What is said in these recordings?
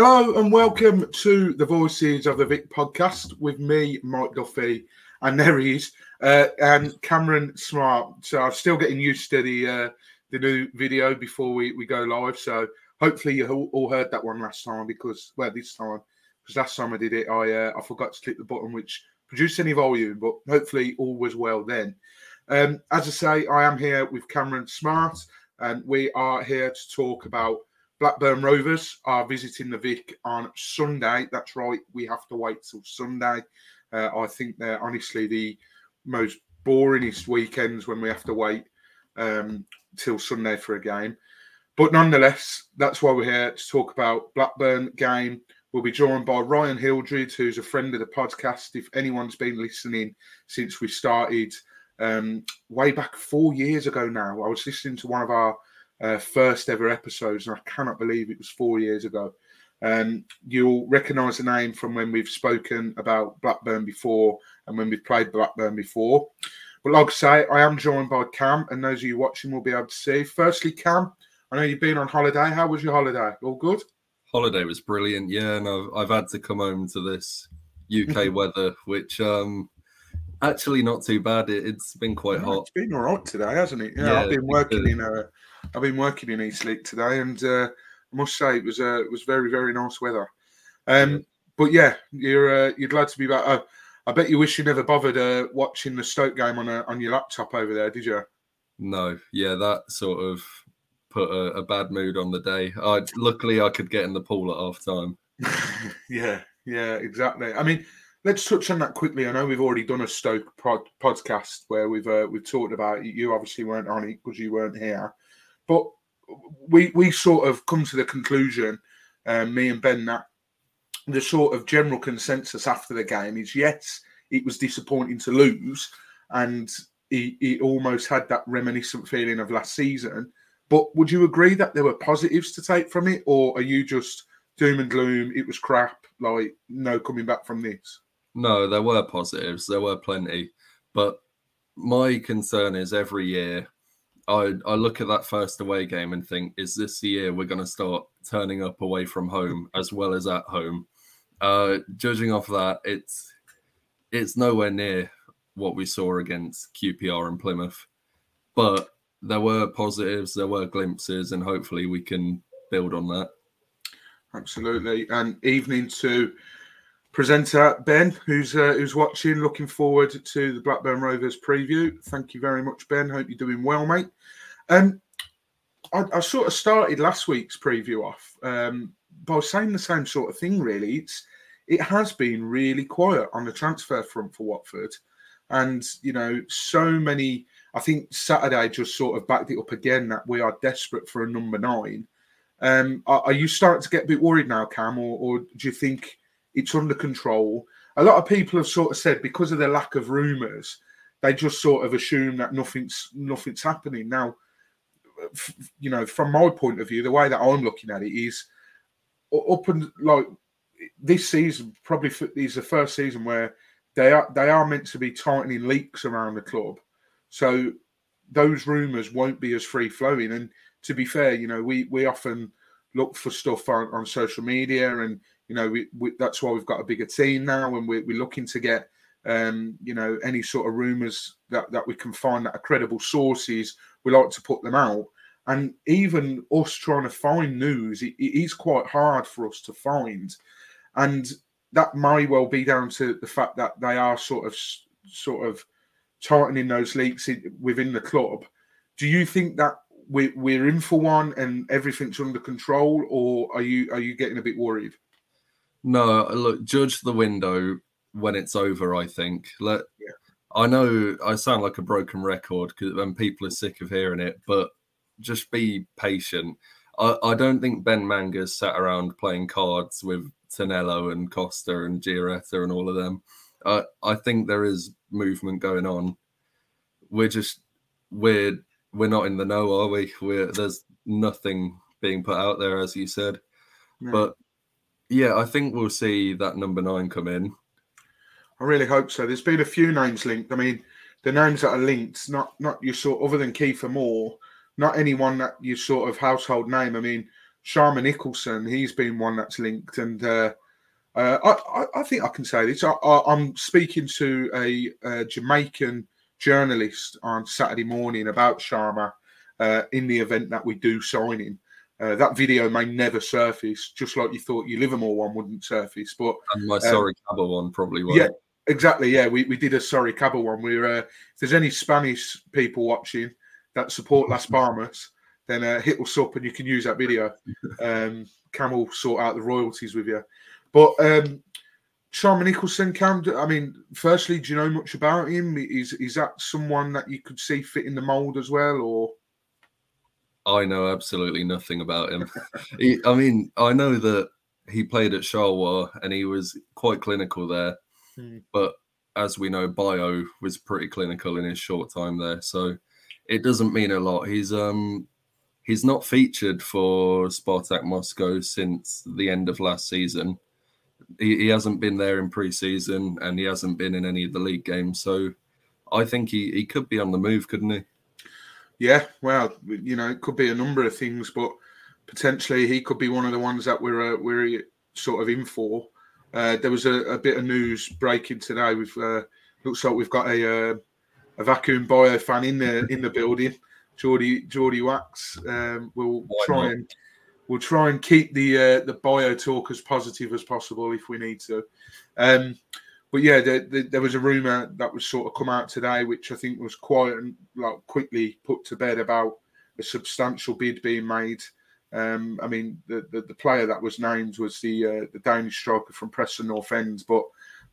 Hello and welcome to the Voices of the Vic podcast with me, Mike Duffy, and there he is, uh, and Cameron Smart. So I'm still getting used to the uh, the new video before we, we go live. So hopefully you all- heard that one last time because well this time because last time I did it I uh, I forgot to click the button which produced any volume, but hopefully all was well then. Um, as I say, I am here with Cameron Smart, and we are here to talk about Blackburn Rovers are visiting the Vic on Sunday. That's right, we have to wait till Sunday. Uh, I think they're honestly the most boringest weekends when we have to wait um, till Sunday for a game. But nonetheless, that's why we're here to talk about Blackburn game. We'll be joined by Ryan Hildred, who's a friend of the podcast. If anyone's been listening since we started, um, way back four years ago now, I was listening to one of our uh, first ever episodes, and I cannot believe it was four years ago. Um, you'll recognise the name from when we've spoken about Blackburn before and when we've played Blackburn before. But like I say, I am joined by Cam, and those of you watching will be able to see. Firstly, Cam, I know you've been on holiday. How was your holiday? All good? holiday was brilliant. Yeah, and I've, I've had to come home to this UK weather, which um actually not too bad. It, it's been quite Yeah, hot. It's been all right today, hasn't it? Yeah, Yeah, I've been working good. in uh, I've been working in Eastleigh today, and uh, I must say it was uh, it was very very nice weather. Um, Yeah. but yeah, you're uh, you're glad to be back. Uh, I bet you wish you never bothered uh, watching the Stoke game on a, on your laptop over there, did you? No, yeah, that sort of put a, a bad mood on the day. I luckily I could get in the pool at half time. yeah, yeah, exactly. I mean, let's touch on that quickly. I know we've already done a Stoke pod, podcast where we've uh, we've talked about it. You obviously weren't on it because you weren't here, but we we sort of come to the conclusion, um, me and Ben, that the sort of general consensus after the game is yes, it was disappointing to lose, and he, he almost had that reminiscent feeling of last season. But would you agree that there were positives to take from it, or are you just doom and gloom? It was crap. Like no coming back from this. No, there were positives. There were plenty, but my concern is every year. I, I look at that first away game and think, is this the year we're going to start turning up away from home as well as at home? Uh, judging off that, it's it's nowhere near what we saw against QPR and Plymouth, but there were positives, there were glimpses, and hopefully we can build on that. Absolutely. And evening to presenter Ben, who's uh, who's watching. Looking forward to the Blackburn Rovers preview. Thank you very much, Ben. Hope you're doing well, mate. Um, I, I sort of started last week's preview off um, by saying the same sort of thing. Really, it's it has been really quiet on the transfer front for Watford, and you know, so many. I think Saturday just sort of backed it up again that we are desperate for a number nine. Um, are, are you starting to get a bit worried now, Cam, or, or do you think it's under control? A lot of people have sort of said because of the lack of rumours, they just sort of assume that nothing's nothing's happening. Now, f- you know, from my point of view, the way that I'm looking at it is up and like this season probably is the first season where they are they are meant to be tightening leaks around the club. So those rumours won't be as free flowing. And to be fair, you know, we we often look for stuff on, on social media, and you know, we, we, that's why we've got a bigger team now, and we're, we're looking to get um, you know any sort of rumours that that we can find that are credible sources. We like to put them out. And even us trying to find news, it, it is quite hard for us to find. And that may well be down to the fact that they are sort of sort of tightening those leaks within the club. Do you think that we, we're in for one and everything's under control, or are you are you getting a bit worried? No, look, judge the window when it's over. I think. Let, yeah. I know I sound like a broken record because when people are sick of hearing it, but just be patient. I, I don't think Ben Manga's sat around playing cards with Tonello and Costa and Giaretta and all of them. I I think there is movement going on. We're just we're we're not in the know, are we? We're there's nothing being put out there, as you said. No. But yeah, I think we'll see that number nine come in. I really hope so. There's been a few names linked. I mean, the names that are linked, not not you sort other than Kiefer Moore, not anyone that you sort of household name. I mean, Shamar Nicholson, he's been one that's linked, and uh, uh, I, I, think I can say this. I, am speaking to a, a, Jamaican journalist on Saturday morning about Shamar uh, in the event that we do signing. Uh, that video may never surface, just like you thought your Livermore one wouldn't surface. But and my um, Sory Kaba one probably won't. Yeah, exactly. Yeah, we, we did a Sory Kaba one. We're uh, if there's any Spanish people watching that support Las Palmas, then uh, hit us up and you can use that video. Um, Cam will sort out the royalties with you. But um, Shamar Nicholson, Cam, I mean, firstly, do you know much about him? Is is that someone that you could see fit in the mold as well, or? I know absolutely nothing about him. he, I mean, I know that he played at Charleroi and he was quite clinical there, hmm. but as we know, Bayo was pretty clinical in his short time there, so it doesn't mean a lot. He's um he's not featured for Spartak Moscow since the end of last season he, he hasn't been there in pre-season and he hasn't been in any of the league games. So I think he, he could be on the move, couldn't he? Yeah, well, you know, it could be a number of things, but potentially he could be one of the ones that we're uh, we're sort of in for. Uh, there was a, a, bit of news breaking today. With uh, looks like we've got a uh, a Vakoun Bayo fan in the in the building. Geordie Geordie Wax um, will Why try not? and we'll try and keep the uh, the Bayo talk as positive as possible if we need to. Um, but yeah, the, the, there was a rumor that was sort of come out today, which I think was quite like quickly put to bed about a substantial bid being made. Um, I mean, the, the, the player that was named was the uh, the Danish striker from Preston North End, but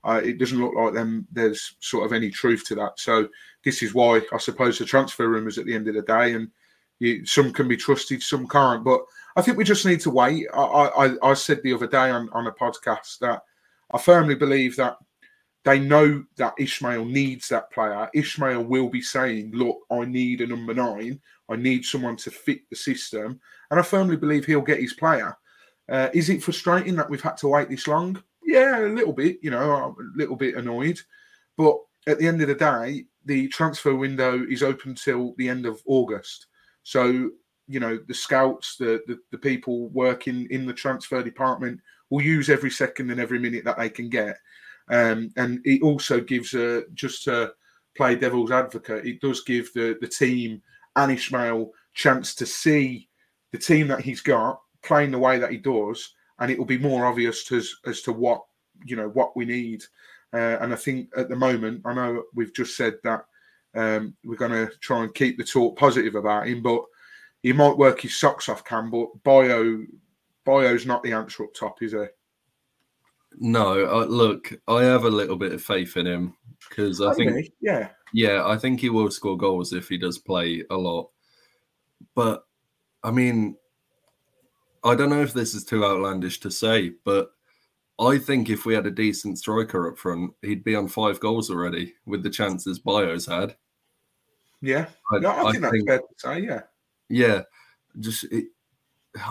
uh, it doesn't look like them. There's sort of any truth to that. So this is why I suppose the transfer rumours at the end of the day, and you, some can be trusted, some can't. But I think we just need to wait. I, I, I said the other day on, on a podcast that I firmly believe that they know that Ismaël needs that player. Ismaël will be saying, Look, I need a number nine. I need someone to fit the system. And I firmly believe he'll get his player. Uh, is it frustrating that we've had to wait this long? Yeah, a little bit, you know, I'm a little bit annoyed. But at the end of the day, the transfer window is open till the end of August. So you know the scouts, the, the, the people working in the transfer department will use every second and every minute that they can get. Um, and it also gives a just to play devil's advocate. It does give the the team and Ismaël chance to see the team that he's got playing the way that he does, and it will be more obvious to, as to what you know what we need. Uh, and I think at the moment, I know we've just said that um, we're going to try and keep the talk positive about him, but he might work his socks off, Cam, but Bayo Bayo's not the answer up top, is he? No, uh, look, I have a little bit of faith in him because I think, yeah, yeah, I think he will score goals if he does play a lot. But I mean, I don't know if this is too outlandish to say, but I think if we had a decent striker up front, he'd be on five goals already with the chances Bayo's had. Yeah, I, no, I, I think that's fair to say. Yeah, yeah, just it,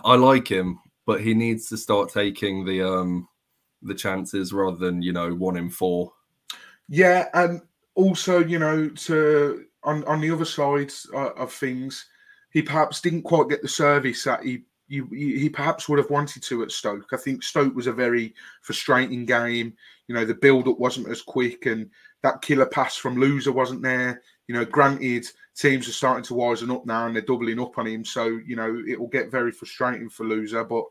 I like him, but he needs to start taking the um the chances rather than you know one in four. Yeah, and also you know to on on the other side uh, of things, he perhaps didn't quite get the service that he. You, he perhaps would have wanted to at Stoke. I think Stoke was a very frustrating game. You know, the build up wasn't as quick, and that killer pass from Louza wasn't there. You know, granted, teams are starting to wisen up now and they're doubling up on him. So, you know, it will get very frustrating for Louza. But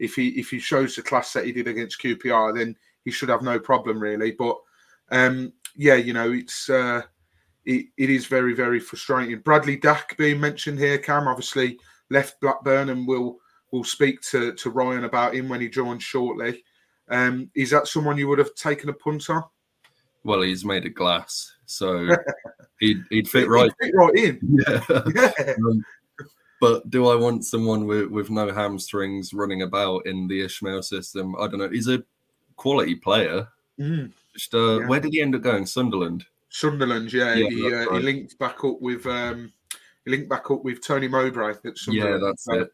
if he if he shows the class that he did against QPR, then he should have no problem really. But um, yeah, you know, it's uh, it, it is very very frustrating. Bradley Dack being mentioned here, Cam obviously left Blackburn, and we'll we'll speak to to Ryan about him when he joins shortly. Um, is that someone you would have taken a punt on? Well, he's made of glass, so he'd, he'd fit right. He'd fit right in. Yeah. yeah. Um, but do I want someone with, with no hamstrings running about in the Ismaël system? I don't know. He's a quality player. Mm. Just uh, yeah. where did he end up going? Sunderland. Sunderland, yeah. yeah he, uh, right. he linked back up with um, he linked back up with Tony Mowbray. At Sunderland. Yeah, that's so, it.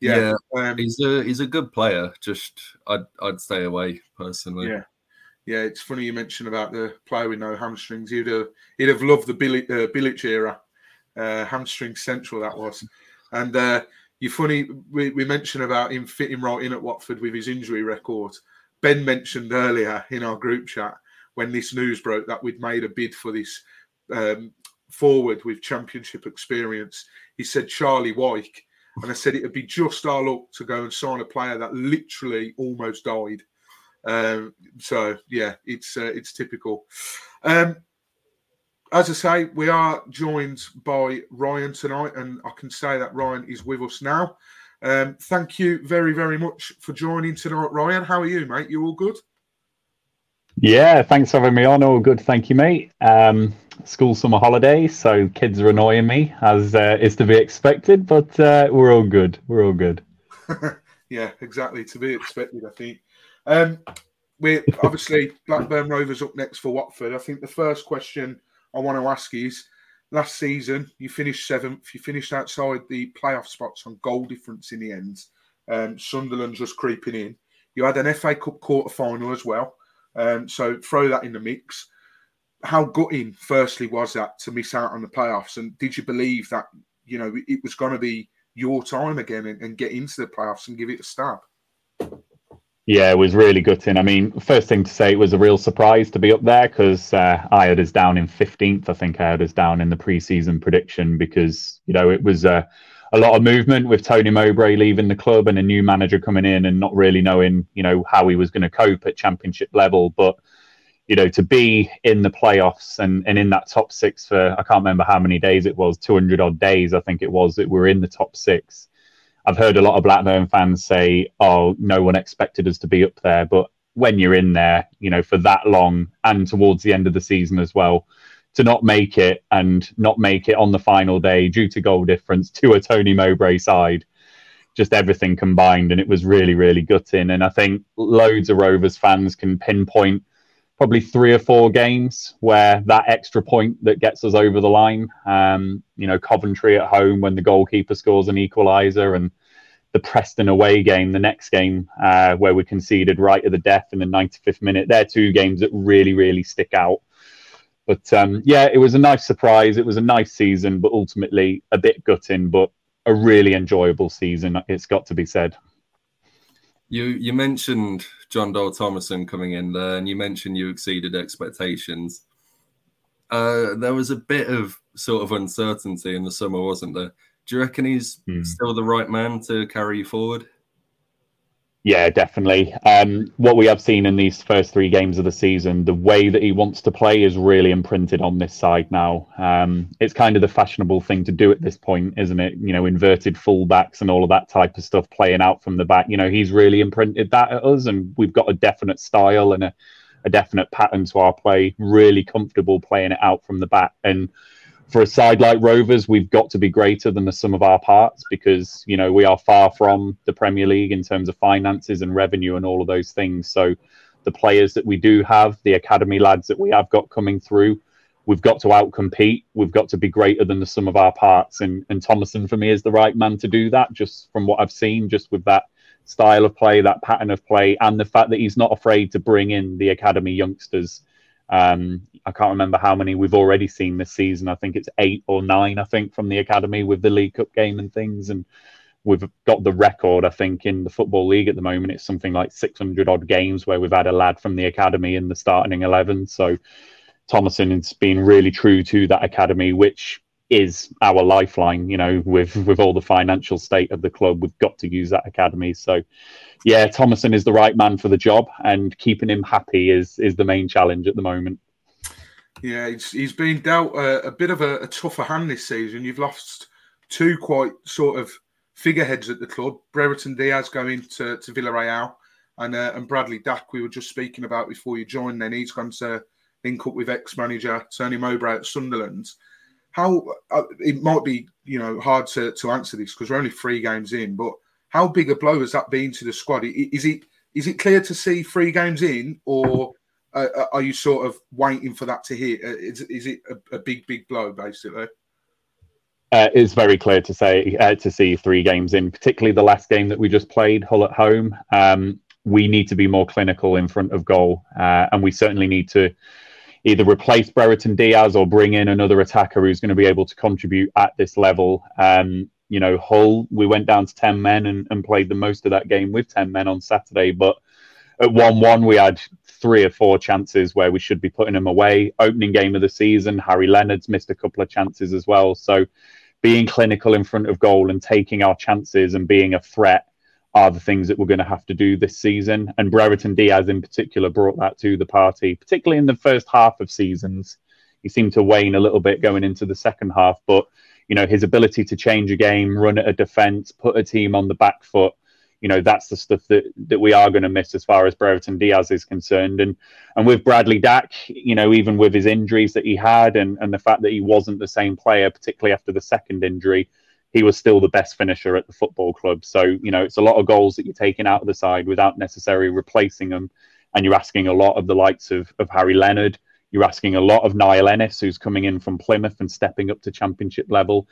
Yeah, yeah um, he's a he's a good player. Just I'd I'd stay away personally. Yeah, yeah, it's funny you mentioned about the player with no hamstrings. He'd have, he'd have loved the Bilic, uh, Bilic era. Uh, hamstring central that was. And uh, you funny, we, we mentioned about him fitting right in at Watford with his injury record. Ben mentioned earlier in our group chat when this news broke that we'd made a bid for this um, forward with championship experience. He said Charlie Wyke. And I said it'd be just our luck to go and sign a player that literally almost died. Um, so yeah, it's uh, it's typical. Um, as I say, we are joined by Ryan tonight, and I can say that Ryan is with us now. Um, thank you very, very much for joining tonight, Ryan. How are you, mate? You all good? Yeah, thanks for having me on. All good, thank you, mate. Um, school summer holidays, so kids are annoying me as uh, is to be expected, but uh, we're all good. We're all good. yeah, exactly to be expected, I think. Um, we're obviously Blackburn Rovers up next for Watford. I think the first question I want to ask is last season you finished seventh, you finished outside the playoff spots on goal difference in the end. Um, Sunderland just creeping in. You had an FA Cup quarter final as well. Um, so throw that in the mix. How gutting, firstly, was that to miss out on the playoffs? And did you believe that you know it was going to be your time again and, and get into the playoffs and give it a stab? Yeah, it was really gutting. I mean, first thing to say, it was a real surprise to be up there because uh, I had us down in 15th. I think I had us down in the preseason prediction because, you know, it was uh, a lot of movement with Tony Mowbray leaving the club and a new manager coming in and not really knowing, you know, how he was going to cope at championship level. But, you know, to be in the playoffs and, and in that top six for, I can't remember how many days it was, 200 odd days, I think it was, that we're in the top six I've heard a lot of Blackburn fans say, "Oh, no one expected us to be up there," but when you're in there, you know, for that long and towards the end of the season as well, to not make it and not make it on the final day due to goal difference to a Tony Mowbray side, just everything combined, and it was really, really gutting. And I think loads of Rovers fans can pinpoint probably three or four games where that extra point that gets us over the line. Um, you know, Coventry at home when the goalkeeper scores an equaliser, and the Preston away game, the next game uh, where we conceded right at the death in the 95th minute. They're two games that really, really stick out. But um, yeah, it was a nice surprise. It was a nice season, but ultimately a bit gutting, but a really enjoyable season. It's got to be said. You you mentioned Jon Dahl Tomasson coming in there, and you mentioned you exceeded expectations. Uh, there was a bit of sort of uncertainty in the summer, wasn't there? Do you reckon he's mm. still the right man to carry you forward? Yeah, definitely. Um, what we have seen in these first three games of the season, the way that he wants to play is really imprinted on this side now. Um, it's kind of the fashionable thing to do at this point, isn't it? You know, inverted fullbacks and all of that type of stuff playing out from the back. You know, he's really imprinted that at us, and we've got a definite style and a, a definite pattern to our play. Really comfortable playing it out from the back. And for a side like Rovers, we've got to be greater than the sum of our parts because you know we are far from the Premier League in terms of finances and revenue and all of those things. So the players that we do have, the academy lads that we have got coming through, we've got to outcompete. We've got to be greater than the sum of our parts. And and Tomasson for me is the right man to do that. Just from what I've seen, just with that style of play, that pattern of play, and the fact that he's not afraid to bring in the academy youngsters Um, I can't remember how many we've already seen this season. I think it's eight or nine, I think, from the academy with the League Cup game and things. And we've got the record, I think, in the Football League at the moment. It's something like 600 odd games where we've had a lad from the academy in the starting 11. So Tomasson has been really true to that academy, which is our lifeline. You know, with with all the financial state of the club, we've got to use that academy. So, yeah, Tomasson is the right man for the job, and keeping him happy is is the main challenge at the moment. Yeah, he's, he's been dealt a, a bit of a, a, tougher hand this season. You've lost two quite sort of figureheads at the club. Brereton Diaz going to, to Villarreal and uh, and Bradley Dack, we were just speaking about before you joined. Then he's gone to link up with ex-manager Tony Mowbray at Sunderland. How uh, it might be you know hard to, to answer this because we're only three games in, but how big a blow has that been to the squad? Is it is it clear to see three games in, or uh, uh are you sort of waiting for that to hit? Uh, is, is it a, a big big blow basically? uh, it's very clear to say uh, to see three games in, particularly the last game that we just played, Hull at home. Um, we need to be more clinical in front of goal, uh, and we certainly need to either replace Brereton Diaz or bring in another attacker who's going to be able to contribute at this level. Um, you know, Hull, we went down to 10 men and, and, played the most of that game with 10 men on Saturday. But at 1 1, we had three or four chances where we should be putting them away. Opening game of the season, Harry Leonard's missed a couple of chances as well. So being clinical in front of goal and taking our chances and being a threat are the things that we're going to have to do this season. And Brereton Diaz, in particular, brought that to the party, particularly in the first half of seasons. He seemed to wane a little bit going into the second half, but you know his ability to change a game, run at a defence, put a team on the back foot, you know that's the stuff that that we are going to miss as far as Brereton Diaz is concerned. And and with Bradley Dack, you know, even with his injuries that he had and and the fact that he wasn't the same player, particularly after the second injury, he was still the best finisher at the football club. So you know, it's a lot of goals that you're taking out of the side without necessarily replacing them, and you're asking a lot of the likes of of Harry Leonard. You're asking a lot of Niall Ennis, who's coming in from Plymouth and stepping up to championship level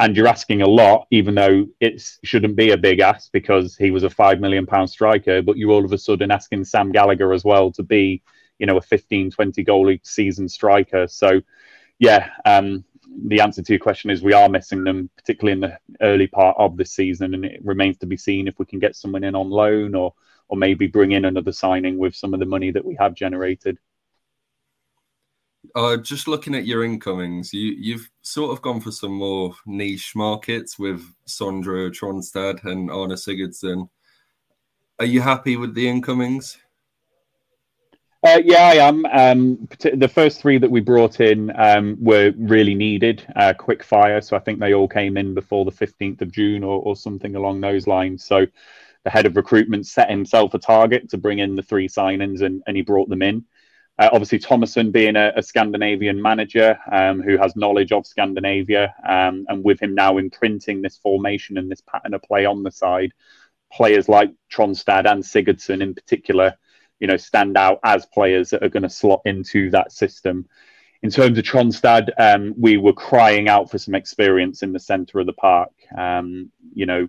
and you're asking a lot, even though it shouldn't be a big ask because he was a five million pound striker. But you're all of a sudden asking Sam Gallagher as well to be, you know, a 15, 20 goal season striker. So, yeah, um, the answer to your question is we are missing them, particularly in the early part of the season, and it remains to be seen if we can get someone in on loan or or maybe bring in another signing with some of the money that we have generated. Uh, just looking at your incomings, you you've sort of gone for some more niche markets with Sondre Tronstad and Arnor Sigurdsson. Are you happy with the incomings? Uh, yeah, I am. Um, the first three that we brought in um, were really needed, uh, quick fire. So I think they all came in before the 15th of June or, or something along those lines. So the head of recruitment set himself a target to bring in the three signings and, and he brought them in. Uh, obviously, Tomasson being a, a Scandinavian manager um, who has knowledge of Scandinavia, um, and with him now imprinting this formation and this pattern of play on the side, players like Tronstad and Sigurdsson in particular, you know, stand out as players that are going to slot into that system. In terms of Tronstad, um, we were crying out for some experience in the centre of the park. Um, you know,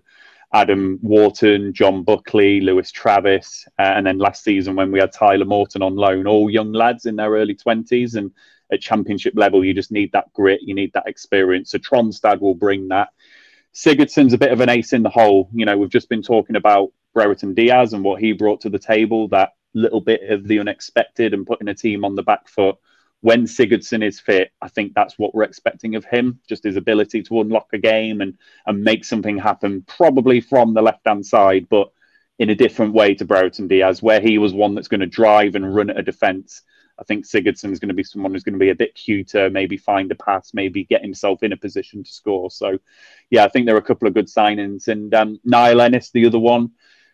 Adam Wharton, John Buckley, Lewis Travis, uh, and then last season when we had Tyler Morton on loan, all young lads in their early 20s. And at championship level, you just need that grit, you need that experience. So Tronstad will bring that. Sigurdsson's a bit of an ace in the hole. You know, we've just been talking about Brereton Diaz and what he brought to the table, that little bit of the unexpected and putting a team on the back foot when Sigurdsson is fit, I think that's what we're expecting of him. Just his ability to unlock a game and and make something happen, probably from the left hand side, but in a different way to Brereton Diaz, where he was one that's going to drive and run at a defence. I think Sigurdsson is going to be someone who's going to be a bit cuter, maybe find a pass, maybe get himself in a position to score. So, yeah, I think there are a couple of good signings. And um, Niall Ennis, the other one,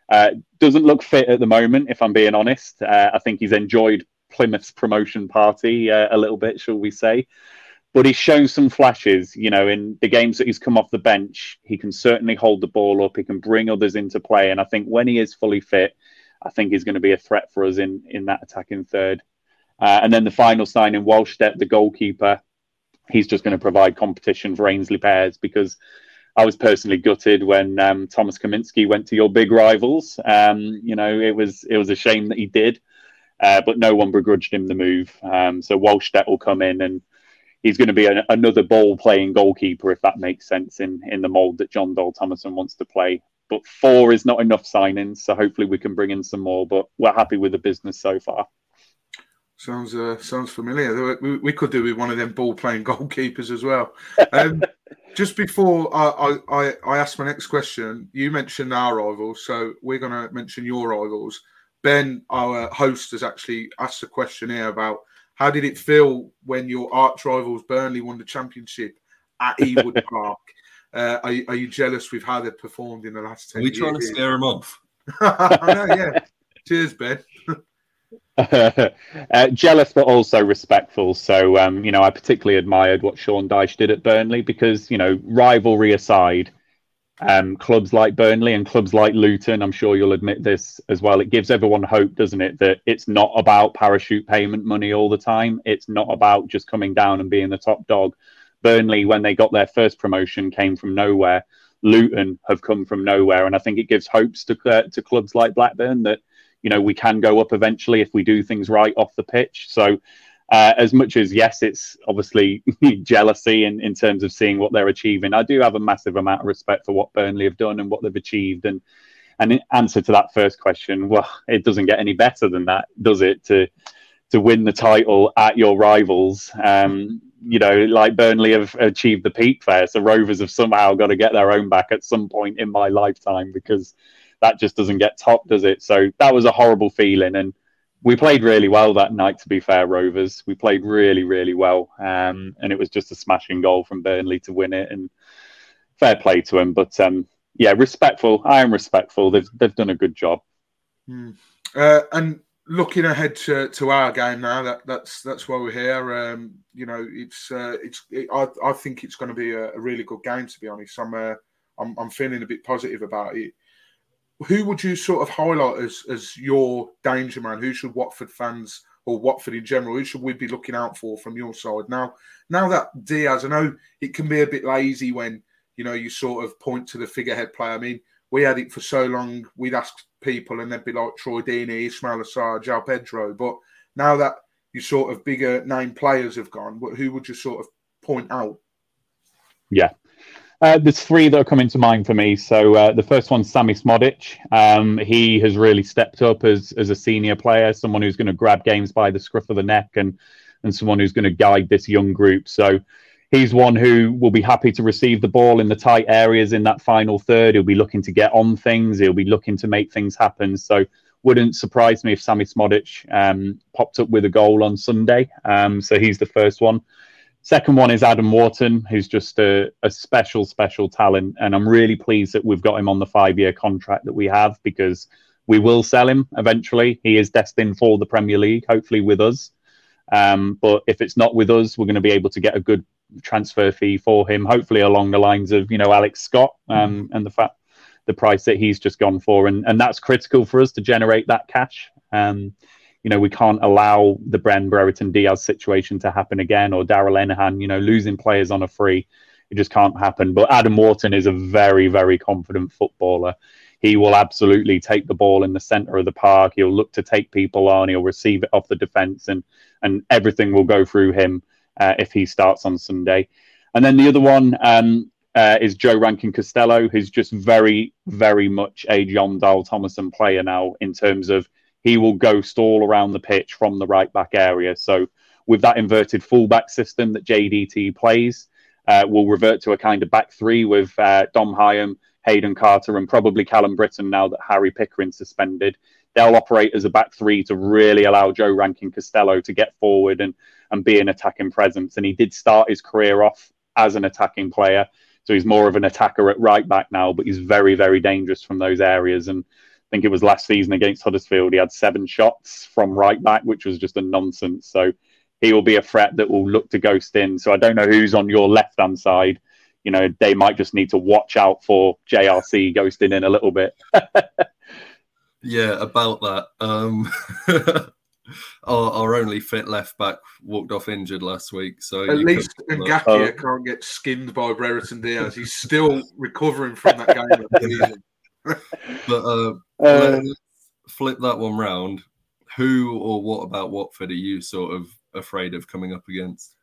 uh, doesn't look fit at the moment, if I'm being honest. Uh, I think he's enjoyed Plymouth's promotion party uh, a little bit, shall we say. But he's shown some flashes, you know, in the games that he's come off the bench. He can certainly hold the ball up. He can bring others into play. And I think when he is fully fit, I think he's going to be a threat for us in, in that attacking third. Uh, and then the final signing, Wahlstedt, the goalkeeper, he's just going to provide competition for Aynsley Pears because I was personally gutted when um, Thomas Kaminski went to your big rivals. Um, you know, it was it was a shame that he did. uh, but no one begrudged him the move. Um, so Wahlstedt will come in and he's going to be a, another ball playing goalkeeper, if that makes sense, in, in the mould that Jon Dahl Tomasson wants to play. But four is not enough signings, so hopefully we can bring in some more. But we're happy with the business so far. Sounds uh, sounds familiar. We, we, could do with one of them ball playing goalkeepers as well. Um, just before I, I, I ask my next question, you mentioned our rivals, so we're going to mention your rivals. Ben, our host, has actually asked a question here about how did it feel when your arch rivals Burnley won the championship at Ewood Park? Uh, are, are, you jealous with how they've performed in the last 10 Are we years? trying to scare them off? Know, yeah. Cheers, Ben. uh, jealous, but also respectful. So, um, you know, I particularly admired what Sean Dyche did at Burnley because, you know, rivalry aside, um, clubs like Burnley and clubs like Luton, I'm sure you'll admit this as well. It gives everyone hope, doesn't it, that it's not about parachute payment money all the time. It's not about just coming down and being the top dog. Burnley, when they got their first promotion, came from nowhere. Luton have come from nowhere, and I think it gives hopes to uh, to clubs like Blackburn that you know we can go up eventually if we do things right off the pitch. So uh, as much as yes, it's obviously jealousy in, in terms of seeing what they're achieving. I do have a massive amount of respect for what Burnley have done and what they've achieved. And and in answer to that first question, well, it doesn't get any better than that, does it? To to win the title at your rivals, um, you know, like Burnley have achieved the peak there, so Rovers have somehow got to get their own back at some point in my lifetime because that just doesn't get topped, does it? So that was a horrible feeling and we played really well that night. To be fair, Rovers, we played really, really well, um, and it was just a smashing goal from Burnley to win it. And fair play to him, but um, yeah, respectful. I am respectful. They've they've done a good job. Mm. Uh, and looking ahead to, to our game now, that that's that's why we're here. Um, you know, it's uh, it's it, I I think it's going to be a, a, really good game. To be honest, I'm uh, I'm I'm feeling a bit positive about it who would you sort of highlight as as your danger man? Who should Watford fans or Watford in general, who should we be looking out for from your side? Now, now that Diaz, I know it can be a bit lazy when you know you sort of point to the figurehead player. I mean, we had it for so long. We'd ask people, and they'd be like Troy Deeney, Ismaila Sarr, João Pedro. But now that you sort of bigger name players have gone, who would you sort of point out? Yeah, uh, there's three that are coming to mind for me. So uh, the first one's Sammie Szmodics. Um, he has really stepped up as as a senior player, someone who's going to grab games by the scruff of the neck, and and someone who's going to guide this young group. So he's one who will be happy to receive the ball in the tight areas in that final third. He'll be looking to get on things. He'll be looking to make things happen. So wouldn't surprise me if Sammie Szmodics um, popped up with a goal on Sunday. Um, so he's the first one. Second one is Adam Wharton, who's just a, a special, special talent. And I'm really pleased that we've got him on the five year contract that we have because we will sell him eventually. He is destined for the Premier League, hopefully with us. Um, but if it's not with us, we're going to be able to get a good transfer fee for him, hopefully along the lines of, you know, Alex Scott um, mm. and the fact the price that he's just gone for. And, and that's critical for us to generate that cash. Um, you know, we can't allow the Bren Brereton Diaz situation to happen again or Darragh Lenihan, you know, losing players on a free. It just can't happen. But Adam Wharton is a very, very confident footballer. He will absolutely take the ball in the centre of the park. He'll look to take people on. He'll receive it off the defence, and and everything will go through him uh, if he starts on Sunday. And then the other one um, uh, is Joe Rankin Costello, who's just very, very much a Jon Dahl Tomasson player now in terms of he will ghost all around the pitch from the right back area. So with that inverted fullback system that JDT plays, uh, we'll revert to a kind of back three with uh, Dom Hyam, Hayden Carter, and probably Callum Brittain now that Harry Pickering suspended. They'll operate as a back three to really allow Joe Rankin Costello to get forward and, and be an attacking presence. And he did start his career off as an attacking player. So he's more of an attacker at right back now, but he's very, very dangerous from those areas. And think it was last season against Huddersfield. He had seven shots from right back, which was just a nonsense. So he will be a threat that will look to ghost in. So I don't know who's on your left hand side. You know, they might just need to watch out for JRC ghosting in a little bit. yeah, about that. Um, our, our, only fit left back walked off injured last week. So at least Ngakia oh. can't get skinned by Brereton Diaz. He's still recovering from that game. but uh, uh, flip that one round. who or what about Watford are you sort of afraid of coming up against?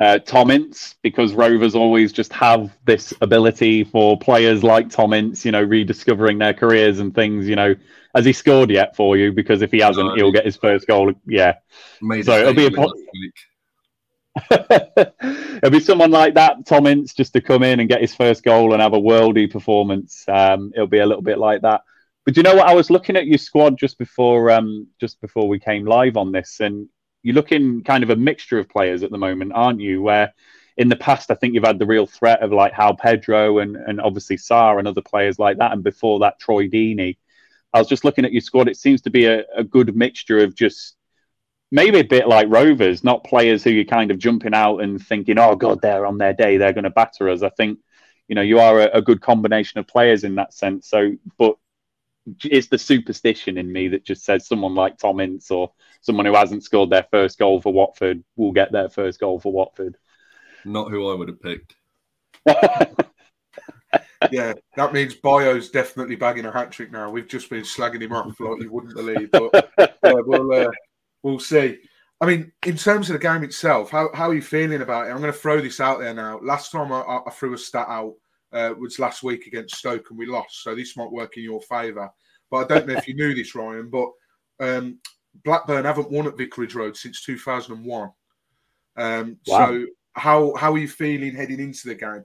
Uh, Tom Ince, because Rovers always just have this ability for players like Tom Ince, you know, rediscovering their careers and things. You know, has he scored yet for you? Because if he hasn't, no, he'll get his first goal. Yeah, so it'll be a. Po- it'll be someone like that, Tom Ince, just to come in and get his first goal and have a worldy performance. Um, it'll be a little bit like that. But you know what? I was looking at your squad just before um, just before we came live on this, and you're looking kind of a mixture of players at the moment, aren't you? Where in the past, I think you've had the real threat of like João Pedro and and obviously Sarr and other players like that, and before that, Troy Deeney. I was just looking at your squad. It seems to be a, a good mixture of just maybe a bit like Rovers, not players who you're kind of jumping out and thinking, "Oh God, they're on their day, they're going to batter us." I think you know you are a, a good combination of players in that sense. So, but it's the superstition in me that just says someone like Tom Ince or someone who hasn't scored their first goal for Watford will get their first goal for Watford. Not who I would have picked. yeah, that means Bayo's definitely bagging a hat trick now. We've just been slagging him off like you wouldn't believe, but yeah, we'll uh, we'll see. I mean, in terms of the game itself, how, how are you feeling about it? I'm going to throw this out there now. Last time I, I threw a stat out uh, was last week against Stoke and we lost. So this might work in your favour. But I don't know if you knew this, Ryan, but um, Blackburn haven't won at Vicarage Road since 2001. Um, wow. So how how are you feeling heading into the game?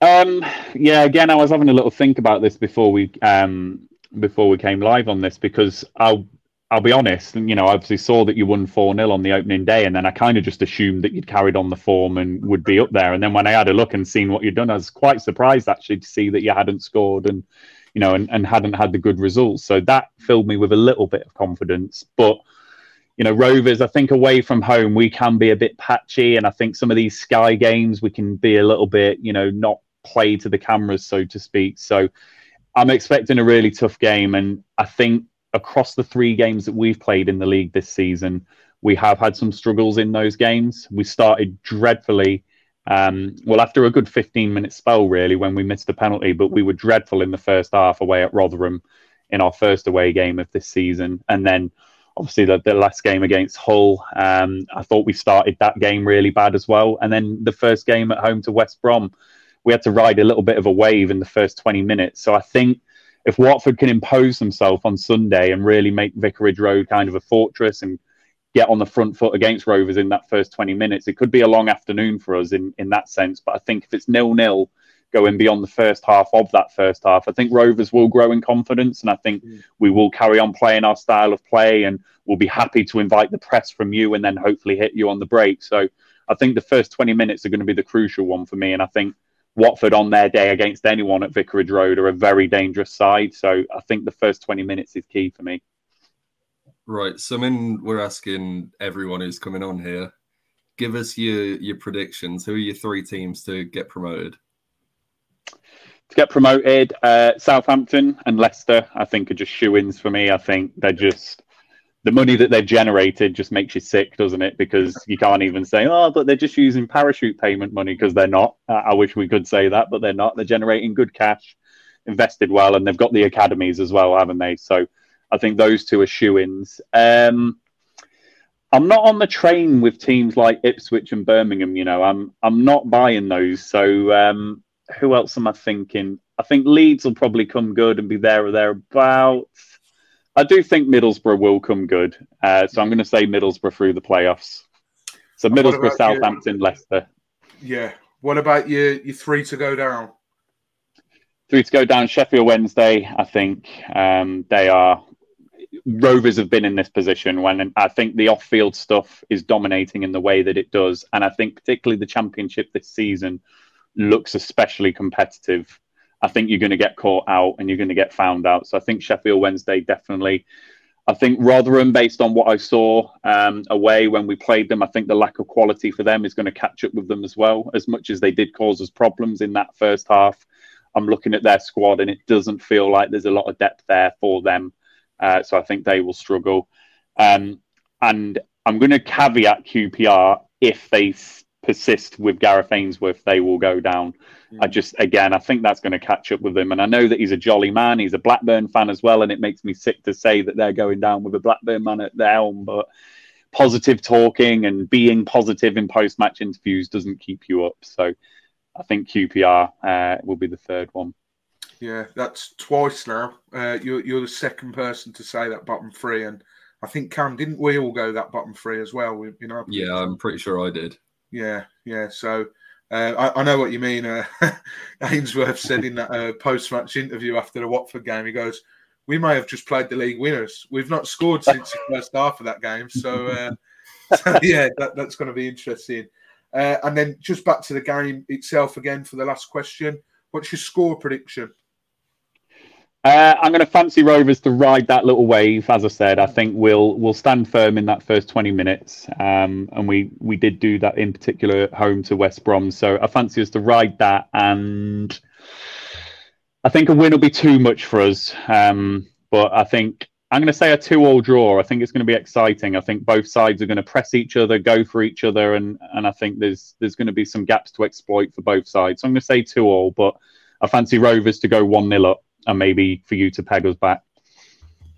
Um, yeah, again, I was having a little think about this before we um, before we came live on this because I'll I'll be honest, and you know, I obviously saw that you won 4 0 on the opening day, and then I kind of just assumed that you'd carried on the form and would be up there. And then when I had a look and seen what you'd done, I was quite surprised actually to see that you hadn't scored and, you know, and, and hadn't had the good results. So that filled me with a little bit of confidence. But, you know, Rovers, I think away from home, we can be a bit patchy. And I think some of these Sky games, we can be a little bit, you know, not play to the cameras, so to speak. So I'm expecting a really tough game. And I think across the three games that we've played in the league this season, we have had some struggles in those games. We started dreadfully. Um, well, after a good 15 minute spell, really, when we missed a penalty, but we were dreadful in the first half away at Rotherham in our first away game of this season. And then obviously the, the last game against Hull, um, I thought we started that game really bad as well. And then the first game at home to West Brom, we had to ride a little bit of a wave in the first 20 minutes. So I think if Watford can impose themselves on Sunday and really make Vicarage Road kind of a fortress and get on the front foot against Rovers in that first 20 minutes, it could be a long afternoon for us in, in that sense. But I think if it's nil nil going beyond the first half of that first half, I think Rovers will grow in confidence and I think mm. we will carry on playing our style of play and we'll be happy to invite the press from you and then hopefully hit you on the break. So I think the first 20 minutes are going to be the crucial one for me. And I think Watford on their day against anyone at Vicarage Road are a very dangerous side. So I think the first 20 minutes is key for me. Right. So, I mean, we're asking everyone who's coming on here, give us your your predictions. Who are your three teams to get promoted? To get promoted, uh, Southampton and Leicester, I think, are just shoe ins for me. I think they're just the money that they've generated just makes you sick, doesn't it? Because you can't even say, oh, but they're just using parachute payment money because they're not. I wish we could say that, but they're not. They're generating good cash, invested well, and they've got the academies as well, haven't they? So I think those two are shoe ins. Um, I'm not on the train with teams like Ipswich and Birmingham. You know, I'm I'm not buying those. So um, who else am I thinking? I think Leeds will probably come good and be there or thereabouts. I do think Middlesbrough will come good. Uh, so I'm going to say Middlesbrough through the playoffs. So Middlesbrough, Southampton, Leicester. Yeah. What about your your three to go down? Three to go down. Sheffield Wednesday. I think um, they are. Rovers have been in this position when I think the off-field stuff is dominating in the way that it does, and I think particularly the championship this season looks especially competitive. I think you're going to get caught out and you're going to get found out. So I think Sheffield Wednesday definitely. I think Rotherham, based on what I saw um, away when we played them, I think the lack of quality for them is going to catch up with them as well. As much as they did cause us problems in that first half, I'm looking at their squad and it doesn't feel like there's a lot of depth there for them. Uh, so I think they will struggle. Um, and I'm going to caveat QPR if they persist with Gareth Ainsworth, they will go down. Mm. I just, again, I think that's going to catch up with him. And I know that he's a jolly man. He's a Blackburn fan as well. And it makes me sick to say that they're going down with a Blackburn man at the helm. But positive talking and being positive in post match interviews doesn't keep you up. So I think QPR uh, will be the third one. Yeah, that's twice now. Uh, you're, you're the second person to say that bottom three. And I think Cam, didn't we all go that bottom three as well? You know, yeah, I'm pretty sure I did. Yeah, yeah. So uh, I, I, know what you mean. Uh, Ainsworth said in that uh, post-match interview after the Watford game, he goes, "We may have just played the league winners. We've not scored since the first half of that game." So, uh, so yeah, that, that's going to be interesting. Uh, and then just back to the game itself again for the last question. What's your score prediction? Uh, I'm going to fancy Rovers to ride that little wave. As I said, I think we'll we'll stand firm in that first 20 minutes, um, and we we did do that in particular at home to West Brom. So I fancy us to ride that, and I think a win will be too much for us. Um, but I think I'm going to say a two-all draw. I think it's going to be exciting. I think both sides are going to press each other, go for each other, and and I think there's there's going to be some gaps to exploit for both sides. So I'm going to say two-all, but I fancy Rovers to go one 0 up and maybe for you to peg us back.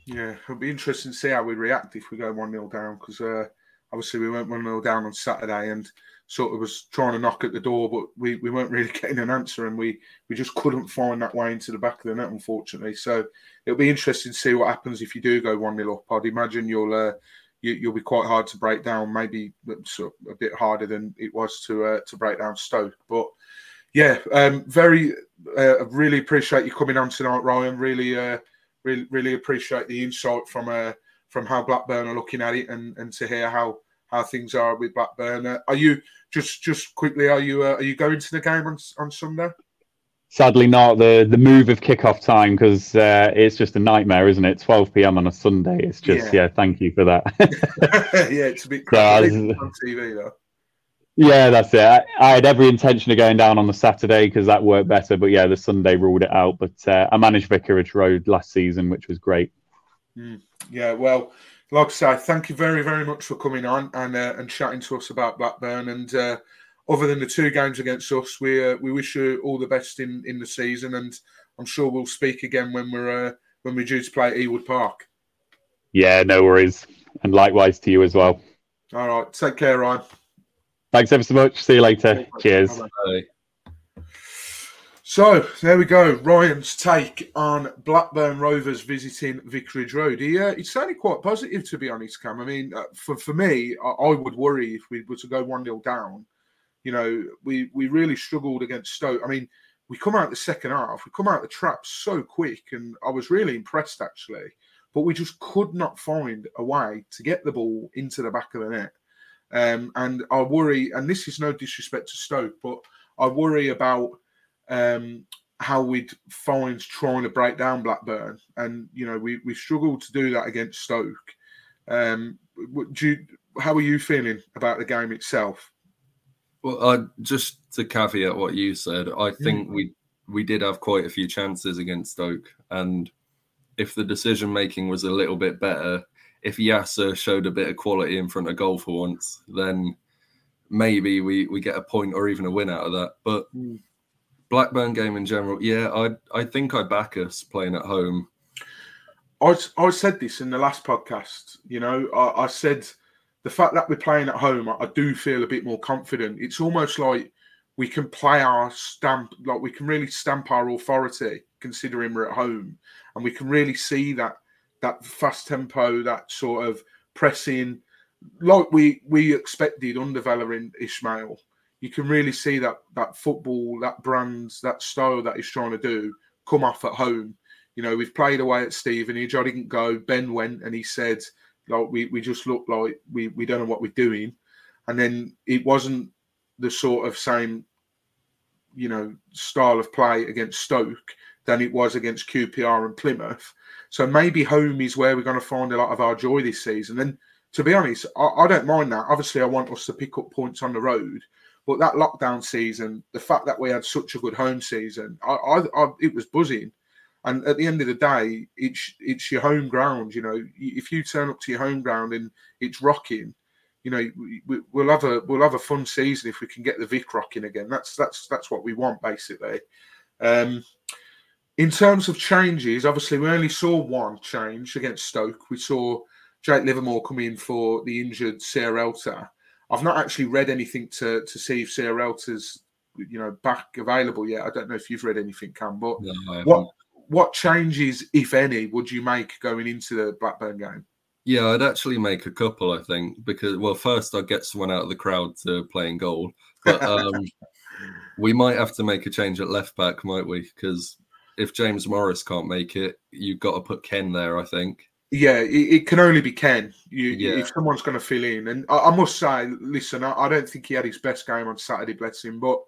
Yeah, it'll be interesting to see how we react if we go 1 0 down because uh, obviously we went 1 0 down on Saturday and sort of was trying to knock at the door, but we, we weren't really getting an answer and we, we just couldn't find that way into the back of the net, unfortunately. So it'll be interesting to see what happens if you do go 1 0 up. I'd imagine you'll. Uh, you, will be quite hard to break down, maybe sort of a bit harder than it was to uh, to break down Stoke. But yeah, um, very uh, really appreciate you coming on tonight, Ryan. Really, uh, really, really appreciate the insight from uh, from how Blackburn are looking at it, and, and to hear how how things are with Blackburn. Uh, are you just just quickly? Are you uh, are you going to the game on on Sunday? Sadly, not the the move of kickoff time because uh, it's just a nightmare, isn't it? 12 p.m. on a Sunday. It's just yeah. yeah thank you for that. yeah, it's a bit crazy on TV though. Yeah, that's it. I, I, had every intention of going down on the Saturday because that worked better, but yeah, the Sunday ruled it out. But uh, I managed Vicarage Road last season, which was great. Mm, yeah, well, like I say, thank you very, very much for coming on and uh, and chatting to us about Blackburn. And uh, other than the two games against us, we uh, we wish you all the best in, in the season, and I'm sure we'll speak again when we're uh, when we're due to play at Ewood Park. Yeah, no worries, and likewise to you as well. All right, take care, Ryan. Thanks ever so much. See you later. Cheers. Bye. So there we go. Ryan's take on Blackburn Rovers visiting Vicarage Road. He, uh, it's certainly quite positive, to be honest, Cam. I mean, uh, for, for me, I, I, would worry if we were to go 1 0 down. You know, we, we really struggled against Stoke. I mean, we come out the second half, we come out the trap so quick, and I was really impressed actually. But we just could not find a way to get the ball into the back of the net. Um, and I worry, and this is no disrespect to Stoke, but I worry about um, how we'd find trying to break down Blackburn. And, you know, we, we struggled to do that against Stoke. Um, do you, how are you feeling about the game itself? Well, uh, just to caveat what you said, I think mm. we we did have quite a few chances against Stoke, and if the decision making was a little bit better, if Yaser showed a bit of quality in front of goal for once, then maybe we, we get a point or even a win out of that. But mm. Blackburn game in general, yeah, I I think I back us playing at home. I I said this in the last podcast. You know, I, I said the fact that we're playing at home, I, I do feel a bit more confident. It's almost like we can play our stamp, like we can really stamp our authority, considering we're at home, and we can really see that that fast tempo, that sort of pressing, like we we expected under Valérien Ismaël. You can really see that that football, that brand, that style that he's trying to do come off at home. You know, we've played away at Stevenage. I didn't go. Ben went and he said, like, we, we just look like we, we don't know what we're doing. And then it wasn't the sort of same, you know, style of play against Stoke than it was against QPR and Plymouth. So maybe home is where we're going to find a lot of our joy this season. And to be honest, I, I, don't mind that. Obviously, I want us to pick up points on the road. But that lockdown season, the fact that we had such a good home season, I, I, I it was buzzing. And at the end of the day, it's it's your home ground. You know, if you turn up to your home ground and it's rocking, you know, we, will have a we'll have a fun season if we can get the Vic rocking again. That's that's that's what we want basically. Um, in terms of changes, obviously we only saw one change against Stoke. We saw Jake Livermore come in for the injured Sierralta. I've not actually read anything to to see if Sierralta's you know back available yet. I don't know if you've read anything, Cam. But no, what what changes, if any, would you make going into the Blackburn game? Yeah, I'd actually make a couple. I think because well, first I'd get someone out of the crowd to play in goal, but um, we might have to make a change at left back, might we? Because if James Morris can't make it, you've got to put Ken there. I think. Yeah, it, it can only be Ken. You, yeah. If someone's going to fill in, and I, I must say, listen, I, I, don't think he had his best game on Saturday, bless him, but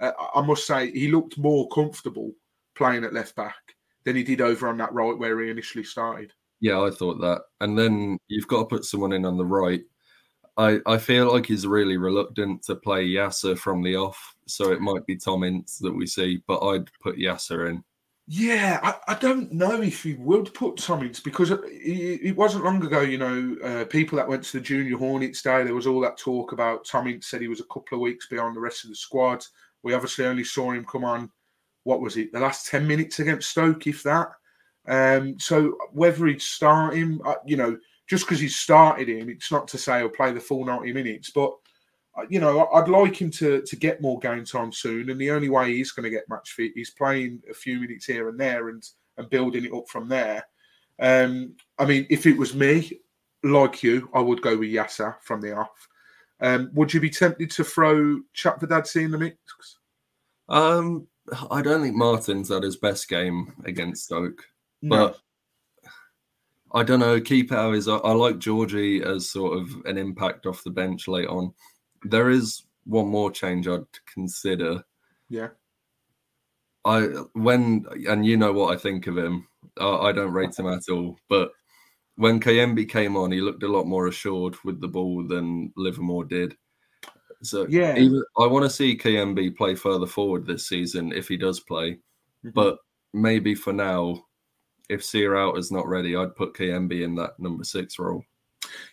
uh, I must say he looked more comfortable playing at left back than he did over on that right where he initially started. Yeah, I thought that. And then you've got to put someone in on the right. I, I feel like he's really reluctant to play Yaser from the off, so it might be Tom Ince that we see, but I'd put Yaser in. Yeah, I, I don't know if he would put Tom Ince because it, it, wasn't long ago, you know, uh, people that went to the Junior Hornets day, there was all that talk about Tom Ince said he was a couple of weeks beyond the rest of the squad. We obviously only saw him come on what was it, the last 10 minutes against Stoke, if that. Um, so whether he'd start him, uh, you know, just because he started him, it's not to say he'll play the full 90 minutes, but you know, I'd like him to to get more game time soon. And the only way he's going to get match fit is playing a few minutes here and there and and building it up from there. Um, I mean, if it was me, like you, I would go with Yaser from the off. Um, would you be tempted to throw Chakvetadze in the mix? Um, I don't think Martin's had his best game against Stoke, no. but I don't know. Keep out is I, I like Georgie as sort of an impact off the bench late on. There is one more change I'd consider. Yeah. I when and you know what I think of him. I, I don't rate him at all, but when Kayembe came on, he looked a lot more assured with the ball than Livermore did. So yeah, even, I want to see Kayembe play further forward this season if he does play. Mm-hmm. But maybe for now, if Sear is not ready, I'd put Kayembe in that number six role.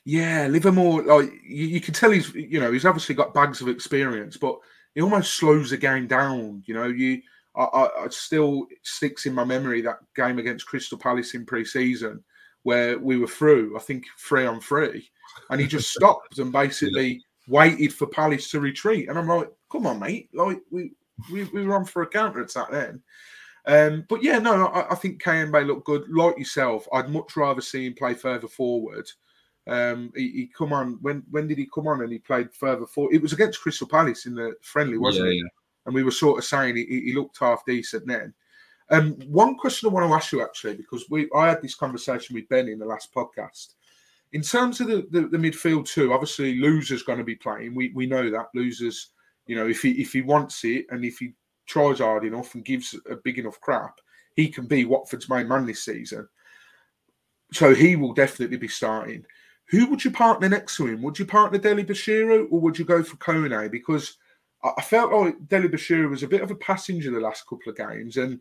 Yeah, Livermore, like you, you, can tell he's you know he's obviously got bags of experience, but he almost slows the game down. You know, you I, I, I still sticks in my memory that game against Crystal Palace in pre-season where we were through, I think three on three, and he just stopped and basically waited for Palace to retreat. And I'm like, come on, mate. Like we we, we were on for a counter attack then. Um, but yeah, no, I, I think Kayembe looked good. Like yourself, I'd much rather see him play further forward. Um, he, he, come on when when did he come on and he played further forward? It was against Crystal Palace in the friendly, wasn't yeah, it? Yeah. And we were sort of saying he, he looked half decent then. Um, one question I want to ask you actually, because we I had this conversation with Ben in the last podcast. In terms of the, the, the midfield too, obviously Louza's going to be playing. We we know that Louza's, you know, if he if he wants it and if he tries hard enough and gives a big enough crap, he can be Watford's main man this season. So he will definitely be starting. Who would you partner next to him? Would you partner Dele-Bashiru or would you go for Kone? Because I felt like Dele-Bashiru was a bit of a passenger the last couple of games. And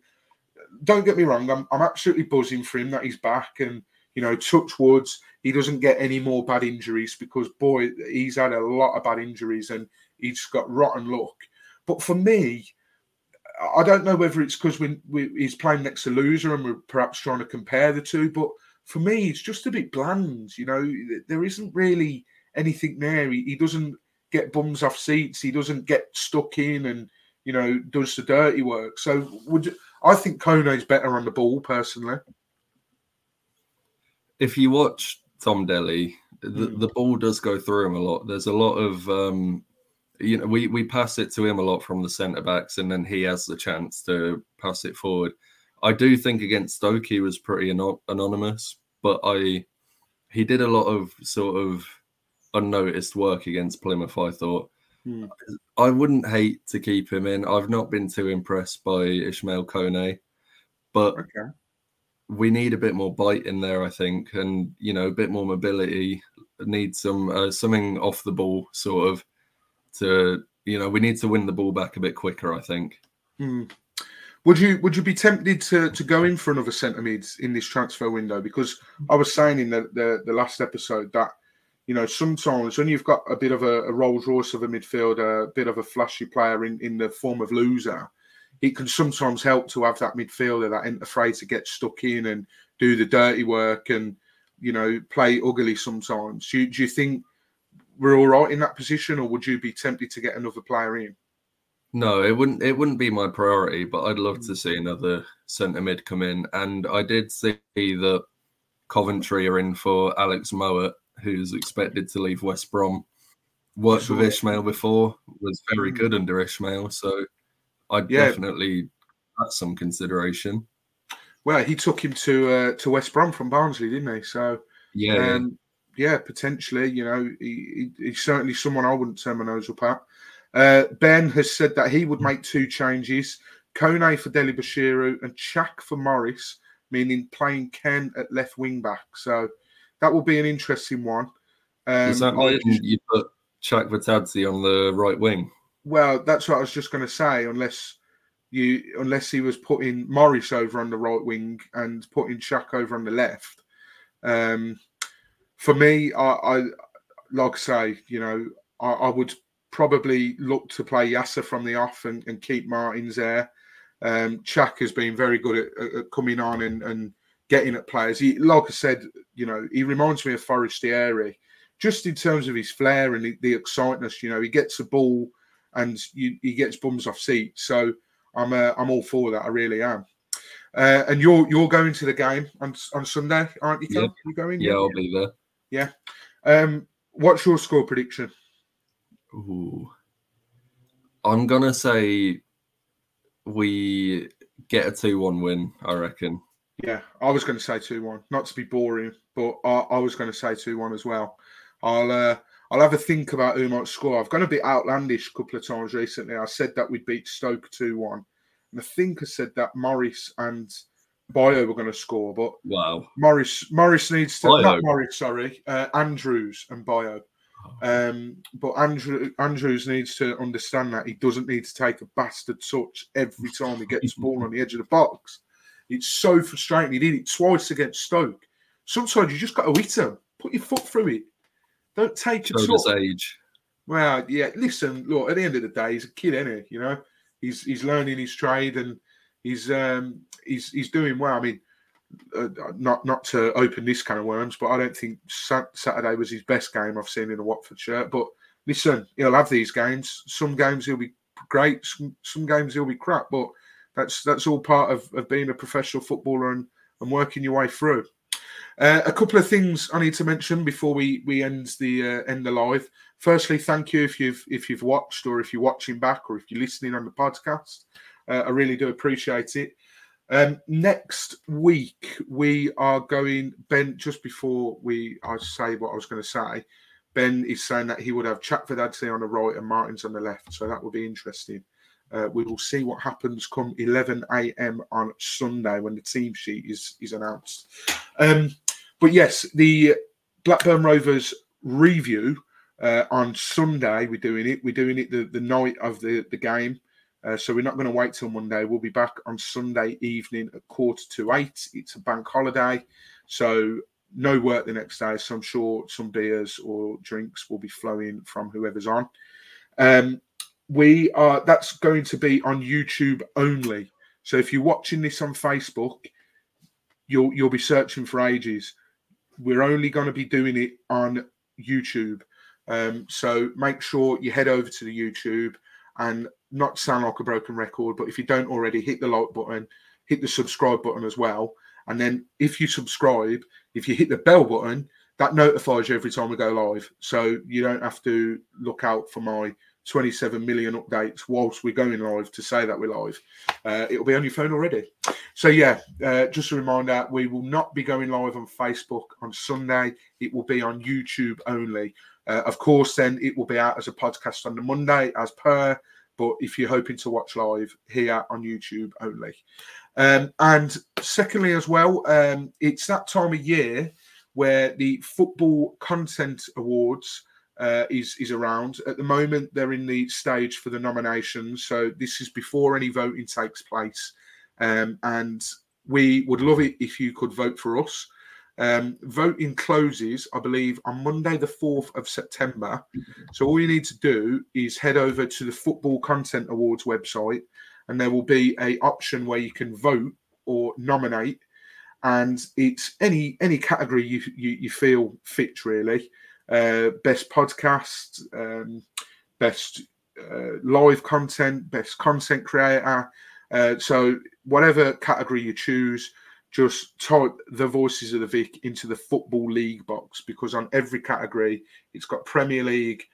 don't get me wrong, I'm, I'm absolutely buzzing for him that he's back and you know, touch woods, he doesn't get any more bad injuries because boy, he's had a lot of bad injuries and he's got rotten luck. But for me, I don't know whether it's because we, we, he's playing next to Louza and we're perhaps trying to compare the two, but for me, it's just a bit bland. You know, there isn't really anything there. He, he doesn't get bums off seats. He doesn't get stuck in and you know does the dirty work. So would you, I think Kone's better on the ball personally if you watch Tom Dele, the, mm. the ball does go through him a lot. There's a lot of um, you know, we we pass it to him a lot from the centre backs, and then he has the chance to pass it forward. I do think against Stoke he was pretty anon- anonymous, but I he did a lot of sort of unnoticed work against Plymouth. I thought mm. I wouldn't hate to keep him in. I've not been too impressed by Ismaël Kone, but okay we need a bit more bite in there, I think, and you know, a bit more mobility. Need some uh, something off the ball, sort of, to you know, we need to win the ball back a bit quicker. I think. Hmm. Would you would you be tempted to to go in for another centre mid in this transfer window? Because I was saying in the, the, the last episode that you know, sometimes when you've got a bit of a, a Rolls Royce of a midfielder, a bit of a flashy player in, in the form of Louza, it can sometimes help to have that midfielder that ain't afraid to get stuck in and do the dirty work and, you know, play ugly sometimes. Do do you think we're all right in that position, or would you be tempted to get another player in? No, it wouldn't. It wouldn't be my priority, but I'd love to see another centre mid come in. And I did see that Coventry are in for Alex Mowatt, who's expected to leave West Brom. Worked with Ismaël before, was very good under Ismaël, so I'd yeah. definitely that's some consideration. Well, he took him to uh, to West Brom from Barnsley, didn't he? So yeah, um, yeah, potentially. You know, he, he, he's certainly someone I wouldn't turn my nose up at. Uh, ben has said that he would make two changes: Kone for Dele-Bashiru and Chak for Morris, meaning playing Ken at left wing back. So that will be an interesting one. Um, Is that you put Chakvetadze on the right wing? Well, that's what I was just going to say. Unless you, unless he was putting Morris over on the right wing and putting Chak over on the left. Um, for me, I, I like I say, you know, I, I, would probably look to play Yaser from the off and, and keep Martins there. Um, Chak has been very good at, at coming on and, and getting at players. He, like I said, you know, he reminds me of Forestieri, just in terms of his flair and the, the. You know, he gets the ball and you, he gets bums off seats. So I'm uh, I'm all for that. I really am. Uh, and you're you're going to the game on on Sunday, aren't you? Yeah. You going? Yeah, I'll be there. Yeah. Um, what's your score prediction? Ooh. I'm gonna say we get a two-one win. I reckon. Yeah, I was going to say two one. Not to be boring, but I, I was going to say two one as well. I'll uh, I'll have a think about who might score. I've gone a bit outlandish a couple of times recently. I said that we'd beat Stoke two one, and I think I said that Morris and Bayo were going to score, but wow, Morris Morris needs to Bayo. not Morris, sorry, uh, Andrews and Bayo. Um, but Andrew Andrews needs to understand that he doesn't need to take a bastard touch every time he gets the ball on the edge of the box. It's so frustrating. He did it twice against Stoke. Sometimes you just got to hit him. Put your foot through it. Don't take a touch. age. Well, yeah. Listen, look. At the end of the day, he's a kid, isn't he? You know, he's he's learning his trade and he's um he's he's doing well. I mean, uh, not not to open this kind of worms, but I don't think Saturday was his best game I've seen in a Watford shirt. But listen, he'll have these games. Some games he'll be great. Some, some games he'll be crap. But that's that's all part of, of being a professional footballer and, and working your way through. Uh, a couple of things I need to mention before we we end the uh, end the live. Firstly, thank you if you've if you've watched or if you're watching back or if you're listening on the podcast. Uh, I really do appreciate it. Um, next week we are going Ben. Just before we I say what I was going to say, Ben is saying that he would have Chakvetadze on the right and Martins on the left, so that will be interesting. Uh, we will see what happens come 11 a.m. on Sunday when the team sheet is is announced. Um, but yes, the Blackburn Rovers review uh, on Sunday. We're doing it. We're doing it the, the night of the the game. Uh, so we're not going to wait till Monday. We'll be back on Sunday evening at quarter to eight. It's a bank holiday, so no work the next day. So I'm sure some beers or drinks will be flowing from whoever's on. Um, we are that's going to be on YouTube only. So if you're watching this on Facebook, you'll you'll be searching for ages. We're only going to be doing it on YouTube. Um, so make sure you head over to the YouTube and not sound like a broken record, but if you don't already, hit the like button, hit the subscribe button as well. And then if you subscribe, if you hit the bell button, that notifies you every time we go live. So you don't have to look out for my 27 million updates whilst we're going live to say that we're live. Uh, it'll be on your phone already. So, yeah, uh, just a reminder we will not be going live on Facebook on Sunday. It will be on YouTube only. Uh, of course, then it will be out as a podcast on the Monday as per. But if you're hoping to watch live, here on YouTube only. Um, and secondly, as well, um, it's that time of year where the Football Content Awards uh, is is around. At the moment, they're in the stage for the nominations, so this is before any voting takes place. Um, and we would love it if you could vote for us. Um, voting closes, I believe, on Monday, the 4th of September. So all you need to do is head over to the Football Content Awards website, and there will be a option where you can vote or nominate, and it's any any category you you, you feel fit really. Uh, best podcast, um, best uh, live content, best content creator. Uh, so whatever category you choose, just type the voices of the Vic into the football league box because on every category it's got Premier League,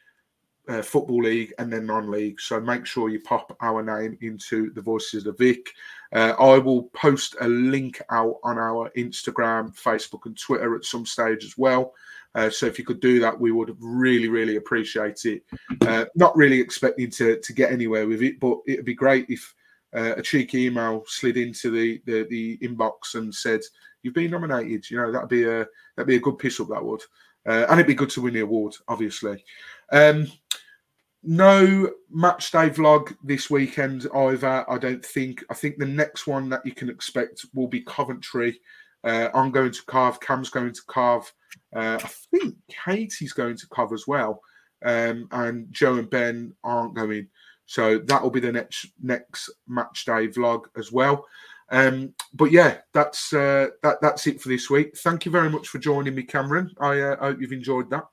uh, Football League, and then non-league. So make sure you pop our name into the voices of the Vic. Uh, I will post a link out on our Instagram, Facebook, and Twitter at some stage as well. Uh, so if you could do that, we would really, really appreciate it. Uh, not really expecting to to get anywhere with it, but it'd be great if uh, a cheeky email slid into the, the, the inbox and said you've been nominated. You know that'd be a that'd be a good piss up. That would, uh, and it'd be good to win the award, obviously. Um, no match day vlog this weekend either. I don't think. I think the next one that you can expect will be Coventry. Uh, I'm going to carve. Cam's going to carve. Uh, I think Katie's going to carve as well. Um, and Joe and Ben aren't going. So that will be the next next match day vlog as well. Um, but yeah, that's uh, that that's it for this week. Thank you very much for joining me, Cameron. I uh, hope you've enjoyed that.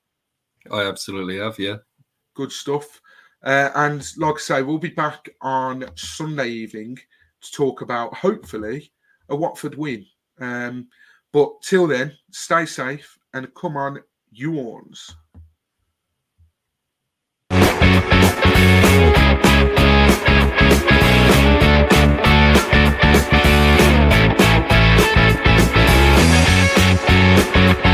I absolutely have. Yeah, good stuff. Uh, and like I say, we'll be back on Sunday evening to talk about hopefully a Watford win. Um, but till then, stay safe and come on, you ones.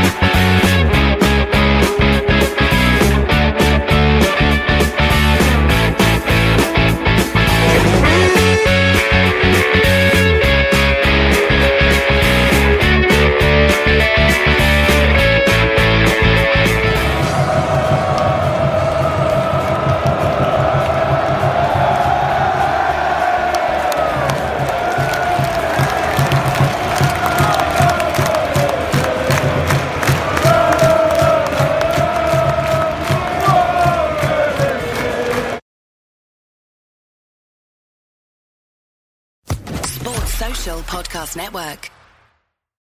Network.